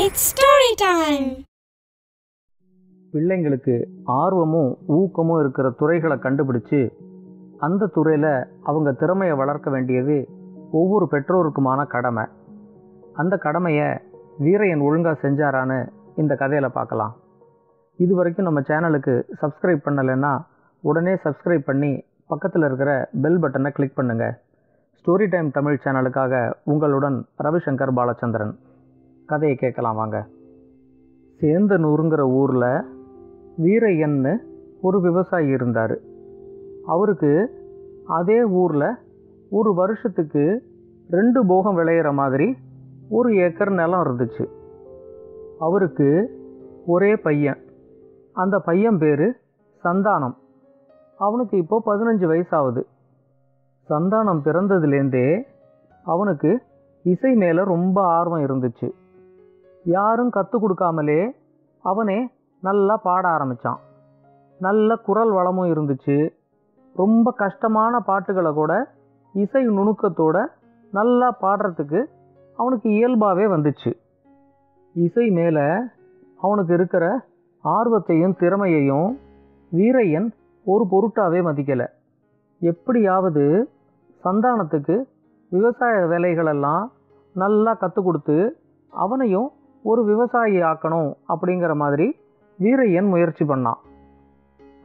It's story time பிள்ளைங்களுக்கு ஆர்வமும் ஊக்கமும் இருக்கிற துறைகளை கண்டுபிடிச்சு அந்த துறையில் அவங்க திறமையை வளர்க்க வேண்டியது ஒவ்வொரு பெற்றோருக்குமான கடமை. அந்த கடமையை வீரையன் ஒழுங்காக செஞ்சாரான்னு இந்த கதையில் பார்க்கலாம். இது வரைக்கும் நம்ம சேனலுக்கு சப்ஸ்கிரைப் பண்ணலைன்னா உடனே சப்ஸ்கிரைப் பண்ணி பக்கத்தில் இருக்கிற பெல் பட்டனை கிளிக் பண்ணுங்கள் ஸ்டோரி டைம் தமிழ் சேனலுக்காக உங்களுடன் ரவிசங்கர் பாலச்சந்திரன். கதையை கேட்கலாம் வாங்க. சேந்தனூருங்கிற ஊரில் வீரையன்னு ஒரு விவசாயி இருந்தார். அவருக்கு அதே ஊரில் ஒரு வருஷத்துக்கு ரெண்டு போகம் விளையிற மாதிரி ஒரு ஏக்கர் நிலம் இருந்துச்சு. அவருக்கு ஒரே பையன். அந்த பையன் பேர் சந்தானம். அவனுக்கு இப்போ பதினஞ்சு வயசாகுது. சந்தானம் பிறந்ததுலேருந்தே அவனுக்கு இசை மேலே ரொம்ப ஆர்வம் இருந்துச்சு. யாரும் கற்றுக் கொடுக்காமலே அவனே நல்லா பாட ஆரம்பித்தான் நல்ல குரல் வளமும் இருந்துச்சு. ரொம்ப கஷ்டமான பாட்டுகளை கூட இசை நுணுக்கத்தோட நல்லா பாடுறதுக்கு அவனுக்கு இயல்பாகவே வந்துச்சு. இசை மேலே அவனுக்கு இருக்கிற ஆர்வத்தையும் திறமையையும் வீரையன் ஒரு பொருட்டாகவே மதிக்கலை. எப்படியாவது சந்தானத்துக்கு விவசாய வேலைகளெல்லாம் நல்லா கற்றுக் கொடுத்து அவனையும் ஒரு விவசாயி ஆக்கணும் அப்படிங்கிற மாதிரி வீரையன் முயற்சி பண்ணான்.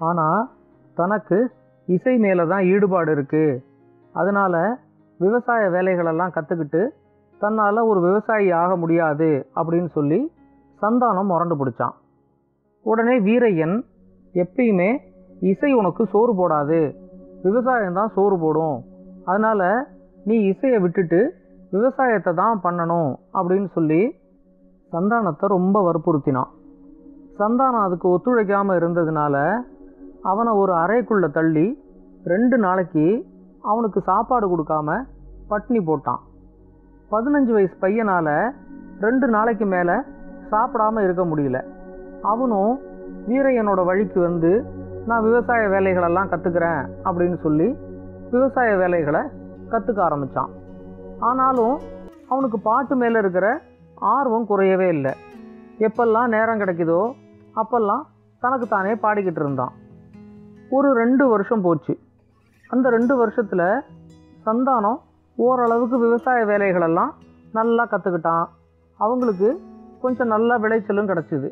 ஆனால் தனக்கு இசை மேலே தான் ஈடுபாடு இருக்குது அதனால் விவசாய வேலைகளெல்லாம் கற்றுக்கிட்டு தன்னால் ஒரு விவசாயி ஆக முடியாது அப்படின்னு சொல்லி சந்தானம் முரண்டு பிடிச்சான். உடனே வீரையன் எப்பயுமே இசை உனக்கு சோறு போடாது. விவசாயம் தான் சோறு போடும். அதனால் நீ இசையை விட்டுட்டு விவசாயத்தை தான் பண்ணணும் அப்படின்னு சொல்லி சந்தானத்தை ரொம்ப வற்புறுத்தினான். சந்தானம் அதுக்கு ஒத்துழைக்காமல் இருந்ததுனால அவனை ஒரு அறைக்குள்ளே தள்ளி ரெண்டு நாளைக்கு அவனுக்கு சாப்பாடு கொடுக்காம பட்னி போட்டான். பதினஞ்சு வயசு பையனால் ரெண்டு நாளைக்கு மேலே சாப்பிடாம இருக்க முடியல. அவனும் வீரையனோட வழிக்கு வந்து நான் விவசாய வேலைகளெல்லாம் கற்றுக்கிறேன் அப்படின்னு சொல்லி விவசாய வேலைகளை கற்றுக்க ஆரம்பித்தான் ஆனாலும் அவனுக்கு பாட்டு மேலே இருக்கிற ஆர்வம் குறையவே இல்லை. எப்பெல்லாம் நேரம் கிடைக்குதோ அப்பெல்லாம் தனக்கு தானே பாடிக்கிட்டு இருந்தான். ஒரு ரெண்டு வருஷம் போச்சு. அந்த ரெண்டு வருஷத்தில் சந்தானம் ஓரளவுக்கு விவசாய வேலைகளெல்லாம் நல்லா கற்றுக்கிட்டான் அவங்களுக்கு கொஞ்சம் நல்ல விளைச்சலும் கிடச்சிது.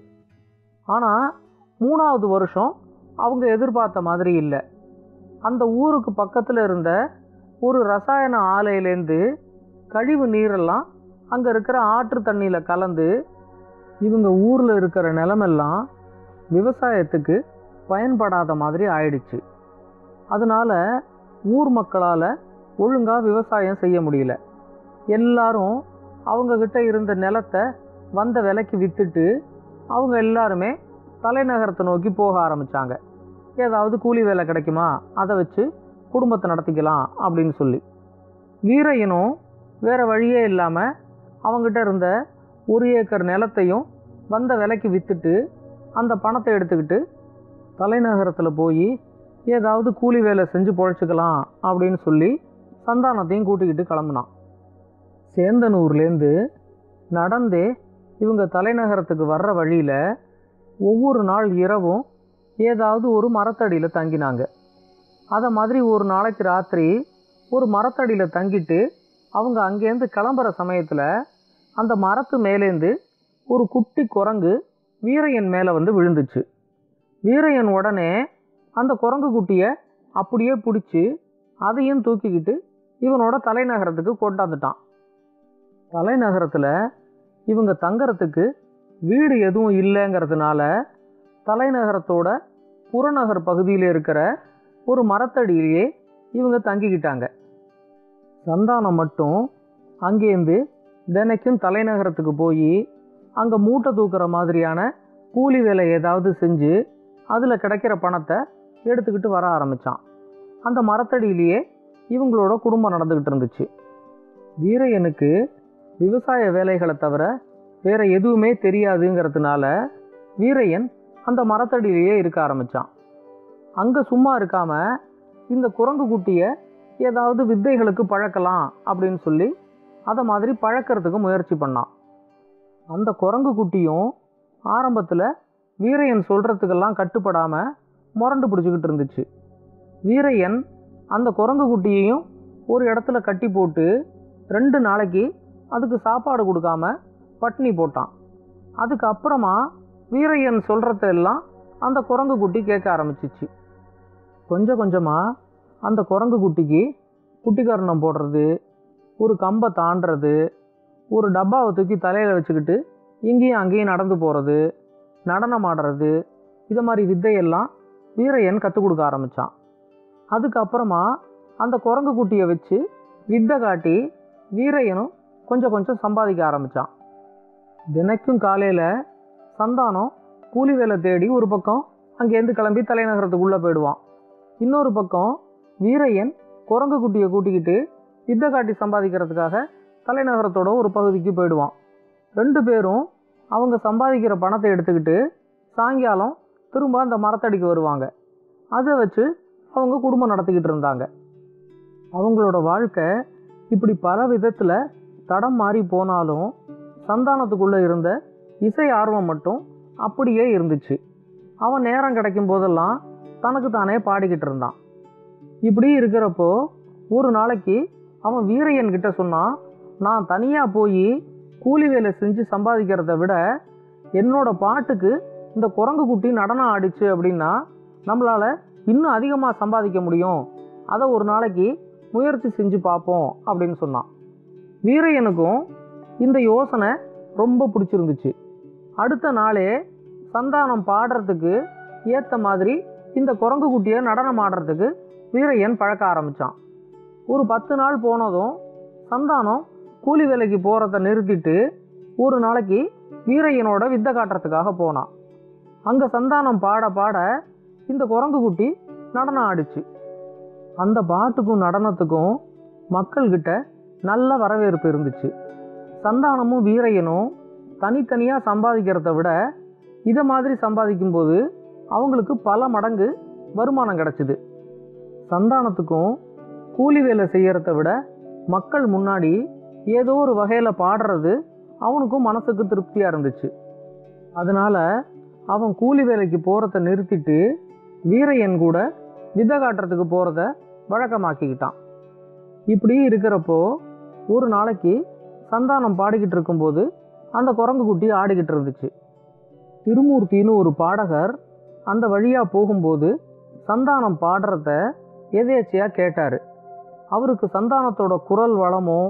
ஆனால் மூணாவது வருஷம் அவங்க எதிர்பார்த்த மாதிரி இல்லை. அந்த ஊருக்கு பக்கத்தில் இருந்த ஒரு ரசாயன ஆலையிலேருந்து கழிவு நீரெல்லாம் அங்கே இருக்கிற ஆற்று தண்ணியில் கலந்து இவங்க ஊரில் இருக்கிற நிலமெல்லாம் விவசாயத்துக்கு பயன்படாத மாதிரி ஆயிடுச்சு. அதனால் ஊர் மக்களால் ஒழுங்காக விவசாயம் செய்ய முடியல. எல்லாரும் அவங்கக்கிட்ட இருந்த நிலத்தை வந்த விலைக்கு விற்றுட்டு அவங்க எல்லாருமே தலைநகரத்தை நோக்கி போக ஆரம்பித்தாங்க ஏதாவது கூலி வேலை கிடைக்குமா? அதை வச்சு குடும்பத்தை நடத்திக்கலாம் அப்படின்னு சொல்லி. வீரையனும் வேறு வழியே இல்லாமல் அவங்ககிட்ட இருந்த ஒரு ஏக்கர் நிலத்தையும் வந்த விலைக்கு விற்றுட்டு அந்த பணத்தை எடுத்துக்கிட்டு தலைநகரத்தில் போய் ஏதாவது கூலி வேலை செஞ்சு பொழைச்சிக்கலாம் அப்படின்னு சொல்லி சந்தானத்தையும் கூட்டிக்கிட்டு கிளம்புனான். சேந்தனூர்லேருந்து நடந்தே இவங்க தலைநகரத்துக்கு வர்ற வழியில் ஒவ்வொரு நாள் இரவும் ஏதாவது ஒரு மரத்தடியில் தங்கினாங்க. அதை மாதிரி ஒரு நாளைக்கு ராத்திரி ஒரு மரத்தடியில் தங்கிட்டு அவங்க அங்கேருந்து கிளம்புற சமயத்தில் அந்த மரத்து மேலேருந்து ஒரு குட்டி குரங்கு வீரையன் மேலே வந்து விழுந்துச்சு. வீரையன் உடனே அந்த குரங்கு குட்டியை அப்படியே பிடிச்சி அதையும் தூக்கிக்கிட்டு இவனோட தலைநகரத்துக்கு கொண்டாந்துட்டான். தலைநகரத்தில் இவங்க தங்கறதுக்கு வீடு எதுவும் இல்லைங்கிறதுனால தலைநகரத்தோட புறநகர் பகுதியில் இருக்கிற ஒரு மரத்தடியிலேயே இவங்க தங்கிக்கிட்டாங்க. சந்தானம் மட்டும் அங்கேருந்து தினைக்கும் தலைநகரத்துக்கு போய் அங்கே மூட்டை தூக்குற மாதிரியான கூலி வேலை ஏதாவது செஞ்சு அதில் கிடைக்கிற பணத்தை எடுத்துக்கிட்டு வர ஆரம்பித்தான் அந்த மரத்தடியிலேயே இவங்களோட குடும்பம் நடந்துக்கிட்டு இருந்துச்சு. வீரையனுக்கு விவசாய வேலைகளை தவிர வேறு எதுவுமே தெரியாதுங்கிறதுனால வீரையன் அந்த மரத்தடியிலேயே இருக்க ஆரம்பித்தான் அங்கே சும்மா இருக்காமல் இந்த குரங்கு குட்டியை ஏதாவது வித்தைகளுக்கு பழக்கலாம் அப்படின்னு சொல்லி அதை மாதிரி பழக்கிறதுக்கு முயற்சி பண்ணான். அந்த குரங்கு குட்டியும் ஆரம்பத்தில் வீரையன் சொல்கிறதுக்கெல்லாம் கட்டுப்படாமல் முரண்டு பிடிச்சிக்கிட்டு இருந்துச்சு. வீரையன் அந்த குரங்கு குட்டியையும் ஒரு இடத்துல கட்டி போட்டு ரெண்டு நாளைக்கு அதுக்கு சாப்பாடு கொடுக்காம பட்னி போட்டான். அதுக்கப்புறமா வீரையன் சொல்கிறதெல்லாம் அந்த குரங்கு குட்டி கேட்க ஆரம்பிச்சிச்சு. கொஞ்சம் கொஞ்சமாக அந்த குரங்கு குட்டிக்கு குட்டிக்கரணம் போடுறது ஒரு கம்பை தாண்டுறது ஒரு டப்பாவை தூக்கி தலையில் வச்சுக்கிட்டு இங்கேயும் அங்கேயும் நடந்து போகிறது நடனம் ஆடுறது இதை மாதிரி வித்தையெல்லாம் வீரையன் கற்றுக் கொடுக்க ஆரம்பித்தான் அதுக்கப்புறமா அந்த குரங்கு குட்டியை வச்சு வித்தை காட்டி வீரையனும் கொஞ்சம் கொஞ்சம் சம்பாதிக்க ஆரம்பித்தான் தினைக்கும் காலையில் சந்தானம் கூலி வேலை தேடி ஒரு பக்கம் அங்கேருந்து கிளம்பி தலைநகரத்துக்குள்ளே போயிடுவான். இன்னொரு பக்கம் வீரையன் குரங்கு குட்டியை கூட்டிக்கிட்டு வித்தை காட்டி சம்பாதிக்கிறதுக்காக தலைநகரத்தோட ஒரு பகுதிக்கு போயிடுவான். ரெண்டு பேரும் அவங்க சம்பாதிக்கிற பணத்தை எடுத்துக்கிட்டு சாயங்காலம் திரும்ப அந்த மரத்தடிக்கு வருவாங்க. அதை வச்சு அவங்க குடும்பம் நடத்திக்கிட்டு இருந்தாங்க. அவங்களோட வாழ்க்கை இப்படி பல விதத்தில் தடம் மாறி போனாலும் சந்தானத்துக்குள்ளே இருந்த இசை ஆர்வம் மட்டும் அப்படியே இருந்துச்சு. அவன் நேரம் கிடைக்கும் போதெல்லாம் தனக்கு தானே பாடிக்கிட்டு இருந்தான். இப்படி இருக்கிறப்போ ஒரு நாளைக்கு அவன் வீரையன் கிட்ட சொன்னான் நான் தனியாக போய் கூலி வேலை செஞ்சு சம்பாதிக்கிறத விட என்னோட பாட்டுக்கு இந்த குரங்கு குட்டி நடனம் ஆடிச்சு அப்படின்னா நம்மளால் இன்னும் அதிகமாக சம்பாதிக்க முடியும். அதை ஒரு நாளைக்கு முயற்சி செஞ்சு பார்ப்போம் அப்படின்னு சொன்னான். வீரையனுக்கும் இந்த யோசனை ரொம்ப பிடிச்சிருந்துச்சு. அடுத்த நாளே சந்தானம் பாடுறதுக்கு ஏற்ற மாதிரி இந்த குரங்கு குட்டியை நடனம் ஆடுறதுக்கு வீரையன் பழக்க ஆரம்பித்தான் ஒரு பத்து நாள் போனதும் சந்தானம் கூலி வேலைக்கு போகிறத நிறுத்திட்டு ஒரு நாளைக்கு வீரையனோட வித்தை காட்டுறதுக்காக போனான். அங்கே சந்தானம் பாட பாட இந்த குரங்கு குட்டி நடனம் ஆடிச்சு. அந்த பாட்டுக்கும் நடனத்துக்கும் மக்கள்கிட்ட நல்ல வரவேற்பு இருந்துச்சு. சந்தானமும் வீரையனும் தனித்தனியாக சம்பாதிக்கிறத விட இதை மாதிரி சம்பாதிக்கும்போது அவங்களுக்கு பல மடங்கு வருமானம் கிடச்சிது. சந்தானத்துக்கும் கூலி வேலை செய்கிறத விட மக்கள் முன்னாடி ஏதோ ஒரு வகையில் பாடுறது அவனுக்கும் மனசுக்கு திருப்தியாக இருந்துச்சு. அதனால் அவன் கூலி வேலைக்கு போகிறத நிறுத்திட்டு வீரையன் கூட விதை காட்டுறதுக்கு போகிறத வழக்கமாக்கிக்கிட்டான். இப்படி இருக்கிறப்போ ஒரு நாளைக்கு சந்தானம் பாடிக்கிட்டு இருக்கும்போது அந்த குரங்கு குட்டி ஆடிக்கிட்டு இருந்துச்சு. திருமூர்த்தின்னு ஒரு பாடகர் அந்த வழியாக போகும்போது சந்தானம் பாடுறத எதேச்சையாக கேட்டார். அவருக்கு சந்தானத்தோட குரல் வளமும்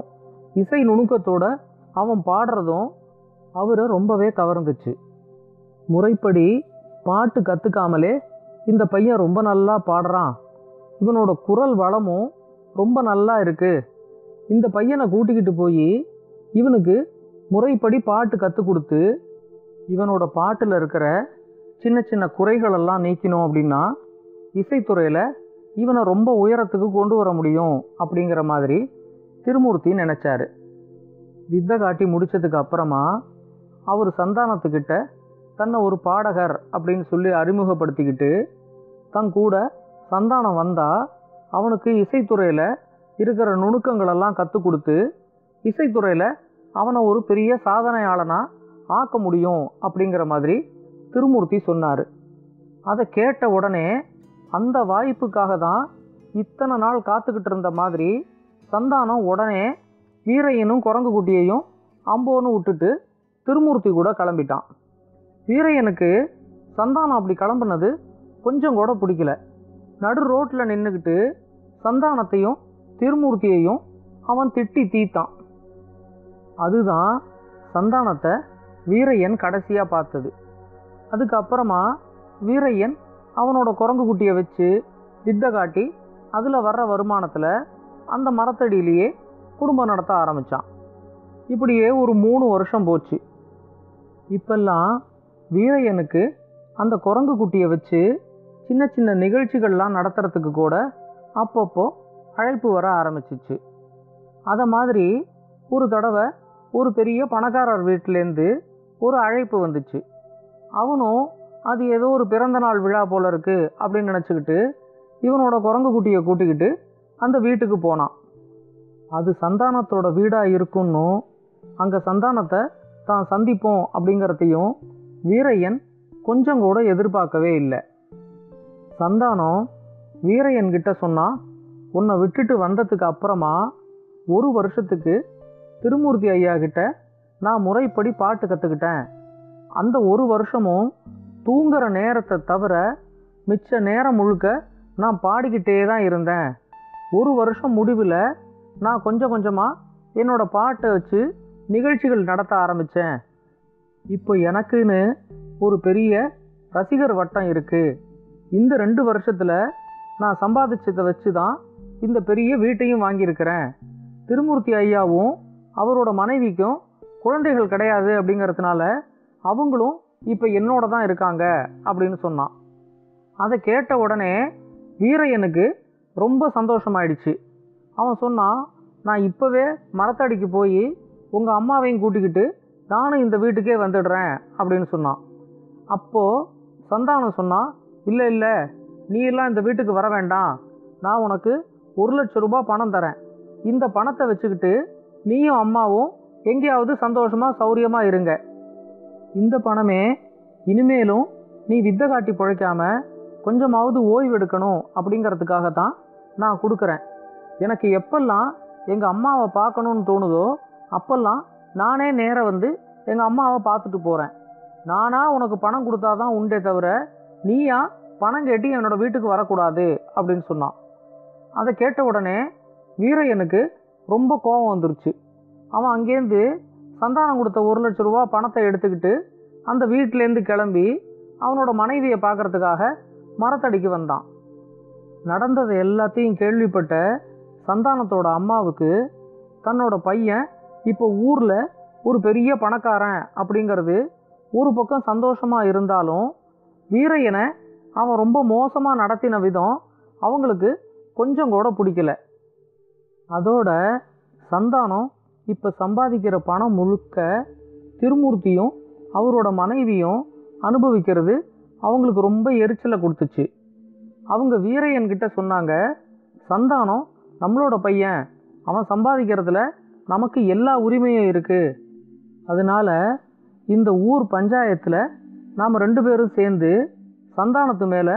இசை நுணுக்கத்தோட அவன் பாடுறதும் அவரை ரொம்பவே கவர்ந்துச்சு. முறைப்படி பாட்டு கற்றுக்காமலே இந்த பையன் ரொம்ப நல்லா பாடுறான். இவனோட குரல் வளமும் ரொம்ப நல்லா இருக்குது இந்த பையனை கூட்டிக்கிட்டு போய் இவனுக்கு முறைப்படி பாட்டு கற்றுக் கொடுத்து இவனோட பாட்டில் இருக்கிற சின்ன சின்ன குறைகளெல்லாம் நீக்கணும் அப்படின்னா இசைத்துறையில் இவனை ரொம்ப உயரத்துக்கு கொண்டு வர முடியும் அப்படிங்கிற மாதிரி திருமூர்த்தி நினச்சாரு. வித்தை காட்டி முடிச்சதுக்கு அப்புறமா அவர் சந்தானத்துக்கிட்ட தன்னை ஒரு பாடகர் அப்படின்னு சொல்லி அறிமுகப்படுத்திக்கிட்டு தன் கூட சந்தானம் வந்தால் அவனுக்கு இசைத்துறையில் இருக்கிற நுணுக்கங்களெல்லாம் கற்றுக் கொடுத்து இசைத்துறையில் அவனை ஒரு பெரிய சாதனையாளனாக ஆக்க முடியும் அப்படிங்கிற மாதிரி திருமூர்த்தி சொன்னார். அதை கேட்ட உடனே அந்த வாய்ப்புக்காக தான் இத்தனை நாள் காத்துக்கிட்டு இருந்த மாதிரி சந்தானம் உடனே வீரையனும் குரங்கு குட்டியையும் அம்போன்னு விட்டுட்டு திருமூர்த்தி கூட கிளம்பிட்டான். வீரையனுக்கு சந்தானம் அப்படி கிளம்புனது கொஞ்சம் கூட பிடிக்கல. நடு ரோட்டில் நின்றுக்கிட்டு சந்தானத்தையும் திருமூர்த்தியையும் அவன் திட்டி தீத்தான் அதுதான் சந்தானத்தை வீரையன் கடைசியாக பார்த்தது. அதுக்கப்புறமா வீரையன் அவனோட குரங்கு குட்டியை வச்சு வித்தை காட்டி அதில் வர்ற வருமானத்தில் அந்த மரத்தடியிலேயே குடும்பம் நடத்த ஆரம்பித்தான் இப்படியே ஒரு மூணு வருஷம் போச்சு. இப்பெல்லாம் வீரையனுக்கு அந்த குரங்கு குட்டியை வச்சு சின்ன சின்ன நிகழ்ச்சிகள்லாம் நடத்துறதுக்கு கூட அப்பப்போ அழைப்பு வர ஆரம்பிச்சிச்சு. அதை மாதிரி ஒரு தடவை ஒரு பெரிய பணக்காரர் வீட்டிலேருந்து ஒரு அழைப்பு வந்துச்சு. அவனும் அது ஏதோ ஒரு பிறந்த நாள் விழா போல இருக்கு அப்படின்னு நினச்சிக்கிட்டு இவனோட குரங்கு குட்டியை கூட்டிக்கிட்டு அந்த வீட்டுக்கு போனான். அது சந்தானத்தோட வீடாக இருக்குன்னும் அங்கே சந்தானத்தை தான் சந்திப்போம் அப்படிங்கிறதையும் வீரையன் கொஞ்சம் கூட எதிர்பார்க்கவே இல்லை. சந்தானம் வீரையன் கிட்ட சொன்னால் உன்னை விட்டுட்டு வந்ததுக்கு அப்புறமா ஒரு வருஷத்துக்கு திருமூர்த்தி ஐயா கிட்ட நான் முறைப்படி பாட்டு கற்றுக்கிட்டேன் அந்த ஒரு வருஷமும் தூங்குற நேரத்தை தவிர மிச்ச நேரம் முழுக்க நான் பாடிக்கிட்டே தான் இருந்தேன். ஒரு வருஷம் முடிவில் நான் கொஞ்சம் கொஞ்சமாக என்னோட பாட்டை வச்சு நிகழ்ச்சிகள் நடத்த ஆரம்பித்தேன் இப்போ எனக்குன்னு ஒரு பெரிய ரசிகர் வட்டம் இருக்குது இந்த ரெண்டு வருஷத்தில் நான் சம்பாதிச்சதை வச்சு தான் இந்த பெரிய வீட்டையும் வாங்கியிருக்கிறேன். திருமூர்த்தி ஐயாவும் அவரோட மனைவிக்கும் குழந்தைகள் கிடையாது அப்படிங்கிறதுனால அவங்களும் இப்போ என்னோட தான் இருக்காங்க அப்படின்னு சொன்னான். அதை கேட்ட உடனே வீரையனுக்கு ரொம்ப சந்தோஷமாயிடுச்சு. அவன் சொன்னான் நான் இப்போவே மரத்தடிக்கு போய் உங்கள் அம்மாவையும் கூட்டிக்கிட்டு நானும் இந்த வீட்டுக்கே வந்துடுறேன் அப்படின்னு சொன்னான். அப்போது சந்தானம் சொன்னான் இல்லை இல்லை நீ எல்லாம் இந்த வீட்டுக்கு வர வேண்டாம். நான் உனக்கு ஒரு லட்சம் ரூபாய் பணம் தரேன். இந்த பணத்தை வச்சுக்கிட்டு நீயும் அம்மாவும் எங்கேயாவது சந்தோஷமாக சௌரியமாக இருங்க. இந்த பணமே இனிமேலும் நீ வித்தை காட்டி பிழைக்காம கொஞ்சமாவது ஓய்வு எடுக்கணும் அப்படிங்கிறதுக்காக தான் நான் கொடுக்குறேன். எனக்கு எப்பெல்லாம் எங்கள் அம்மாவை பார்க்கணுன்னு தோணுதோ அப்பெல்லாம் நானே நேராக வந்து எங்கள் அம்மாவை பார்த்துட்டு போகிறேன் நானாக உனக்கு பணம் கொடுத்தா தான் உண்டே தவிர நீயா பணம் கேட்டு என்னோட வீட்டுக்கு வரக்கூடாது அப்படின்னு சொன்னான். அதை கேட்ட உடனே வீரையனுக்கு ரொம்ப கோபம் வந்துருச்சு. அவன் அங்கேருந்து சந்தானம் கொடுத்த ஒரு லட்ச ரூபா பணத்தை எடுத்துக்கிட்டு அந்த வீட்டிலேருந்து கிளம்பி அவனோட மனைவியை பார்க்கறதுக்காக மரத்தடிக்கு வந்தான். நடந்ததை எல்லாத்தையும் கேள்விப்பட்ட சந்தானத்தோட அம்மாவுக்கு தன்னோட பையன் இப்போ ஊரில் ஒரு பெரிய பணக்காரன் அப்படிங்கிறது ஒரு பக்கம் சந்தோஷமாக இருந்தாலும் வீரையனை அவன் ரொம்ப மோசமாக நடத்தின விதம் அவங்களுக்கு கொஞ்சம் கூட பிடிக்கல. அதோட சந்தானம் இப்போ சம்பாதிக்கிற பணம் முழுக்க திருமூர்த்தியும் அவரோட மனைவியும் அனுபவிக்கிறது அவங்களுக்கு ரொம்ப எரிச்சலை கொடுத்துச்சு. அவங்க வீரையன் கிட்ட சொன்னாங்க சந்தானம் நம்மளோட பையன். அவன் சம்பாதிக்கிறதுல நமக்கு எல்லா உரிமையும் இருக்குது அதனால இந்த ஊர் பஞ்சாயத்தில் நாம் ரெண்டு பேரும் சேர்ந்து சந்தானத்து மேலே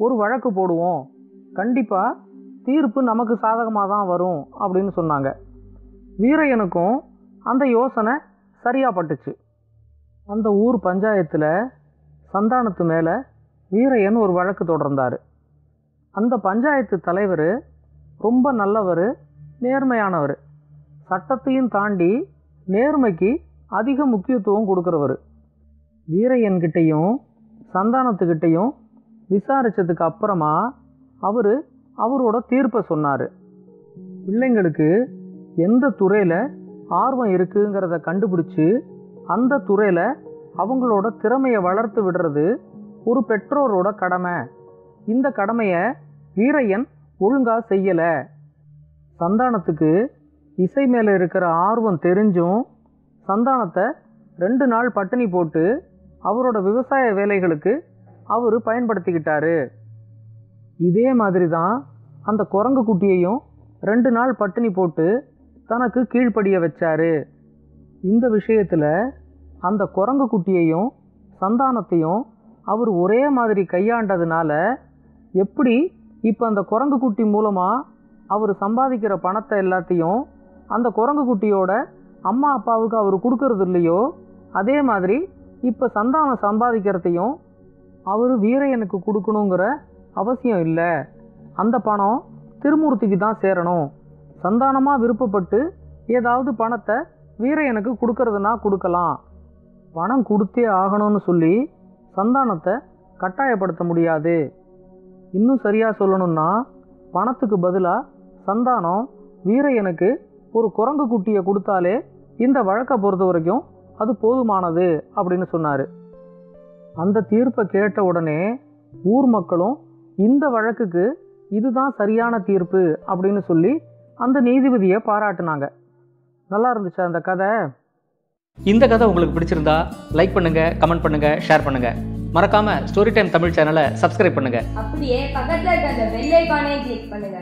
ஒரு வழக்கு போடுவோம். கண்டிப்பாக தீர்ப்பு நமக்கு சாதகமாக தான் வரும். அப்படின்னு சொன்னாங்க. வீரையனுக்கும் அந்த யோசனை சரியாக பட்டுச்சு அந்த ஊர் பஞ்சாயத்தில் சந்தானத்து மேலே வீரையன் ஒரு வழக்கு தொடர்ந்தார். அந்த பஞ்சாயத்து தலைவர் ரொம்ப நல்லவர் நேர்மையானவர். சட்டத்தையும் தாண்டி நேர்மைக்கு அதிக முக்கியத்துவம் கொடுக்குறவர். வீரையன்கிட்டையும் சந்தானத்துக்கிட்டையும் விசாரித்ததுக்கு அப்புறமா அவர் அவரோட தீர்ப்பை சொன்னார். பிள்ளைங்களுக்கு எந்த துறையில் ஆர்வம் இருக்குங்கிறத கண்டுபிடிச்சி அந்த துறையில் அவங்களோட திறமையை வளர்த்து விடுறது ஒரு பெற்றோரோட கடமை. இந்த கடமையை வீரையன் ஒழுங்காக செய்யலை. சந்தானத்துக்கு இசை மேலே இருக்கிற ஆர்வம் தெரிஞ்சும் சந்தானத்தை ரெண்டு நாள் பட்டினி போட்டு அவரோட விவசாய வேலைகளுக்கு அவர் பயன்படுத்திக்கிட்டாரு. இதே மாதிரி தான் அந்த குரங்கு குட்டியையும் ரெண்டு நாள் பட்டினி போட்டு தனக்கு கீழ்ப்படிய வச்சாரு. இந்த விஷயத்தில் அந்த குரங்கு குட்டியையும் சந்தானத்தையும் அவர் ஒரே மாதிரி கையாண்டதுனால எப்படி இப்போ அந்த குரங்கு குட்டி மூலமாக அவர் சம்பாதிக்கிற பணத்தை எல்லாத்தையும் அந்த குரங்கு குட்டியோட அம்மா அப்பாவுக்கு அவர் கொடுக்கறது இல்லையோ? அதே மாதிரி இப்போ சந்தானம் சம்பாதிக்கிறதையும் அவர் வீரையனுக்கு கொடுக்கணுங்கிற அவசியம் இல்லை. அந்த பணம் திருமூர்த்திக்கு தான் சேரணும். சந்தானமாக விருப்பப்பட்டு ஏதாவது பணத்தை வீரையனுக்கு கொடுக்கறதுனா கொடுக்கலாம். பணம் கொடுத்தே ஆகணும்னு சொல்லி சந்தானத்தை கட்டாயப்படுத்த முடியாது. இன்னும் சரியாக சொல்லணும்னா பணத்துக்கு பதிலாக சந்தானம் வீரையனுக்கு ஒரு குரங்கு குட்டியை கொடுத்தாலே இந்த வழக்கை பொறுத்த வரைக்கும் அது போதுமானது அப்படின்னு சொன்னார். அந்த தீர்ப்பை கேட்ட உடனே ஊர் மக்களும் இந்த வழக்குக்கு இதுதான் சரியான தீர்ப்பு அப்படின்னு சொல்லி அந்த நீதிபதியை பாராட்டுனாங்க. நல்லா இருந்துச்சு அந்த கதை. இந்த கதை உங்களுக்கு பிடிச்சிருந்தா லைக் பண்ணுங்க கமெண்ட் பண்ணுங்க ஷேர் பண்ணுங்க. மறக்காம ஸ்டோரி டைம் தமிழ் சேனலை சப்ஸ்கிரைப் பண்ணுங்க. அப்படியே பக்கத்துல இருக்க அந்த பெல் ஐகானையும் கிளிக் பண்ணுங்க.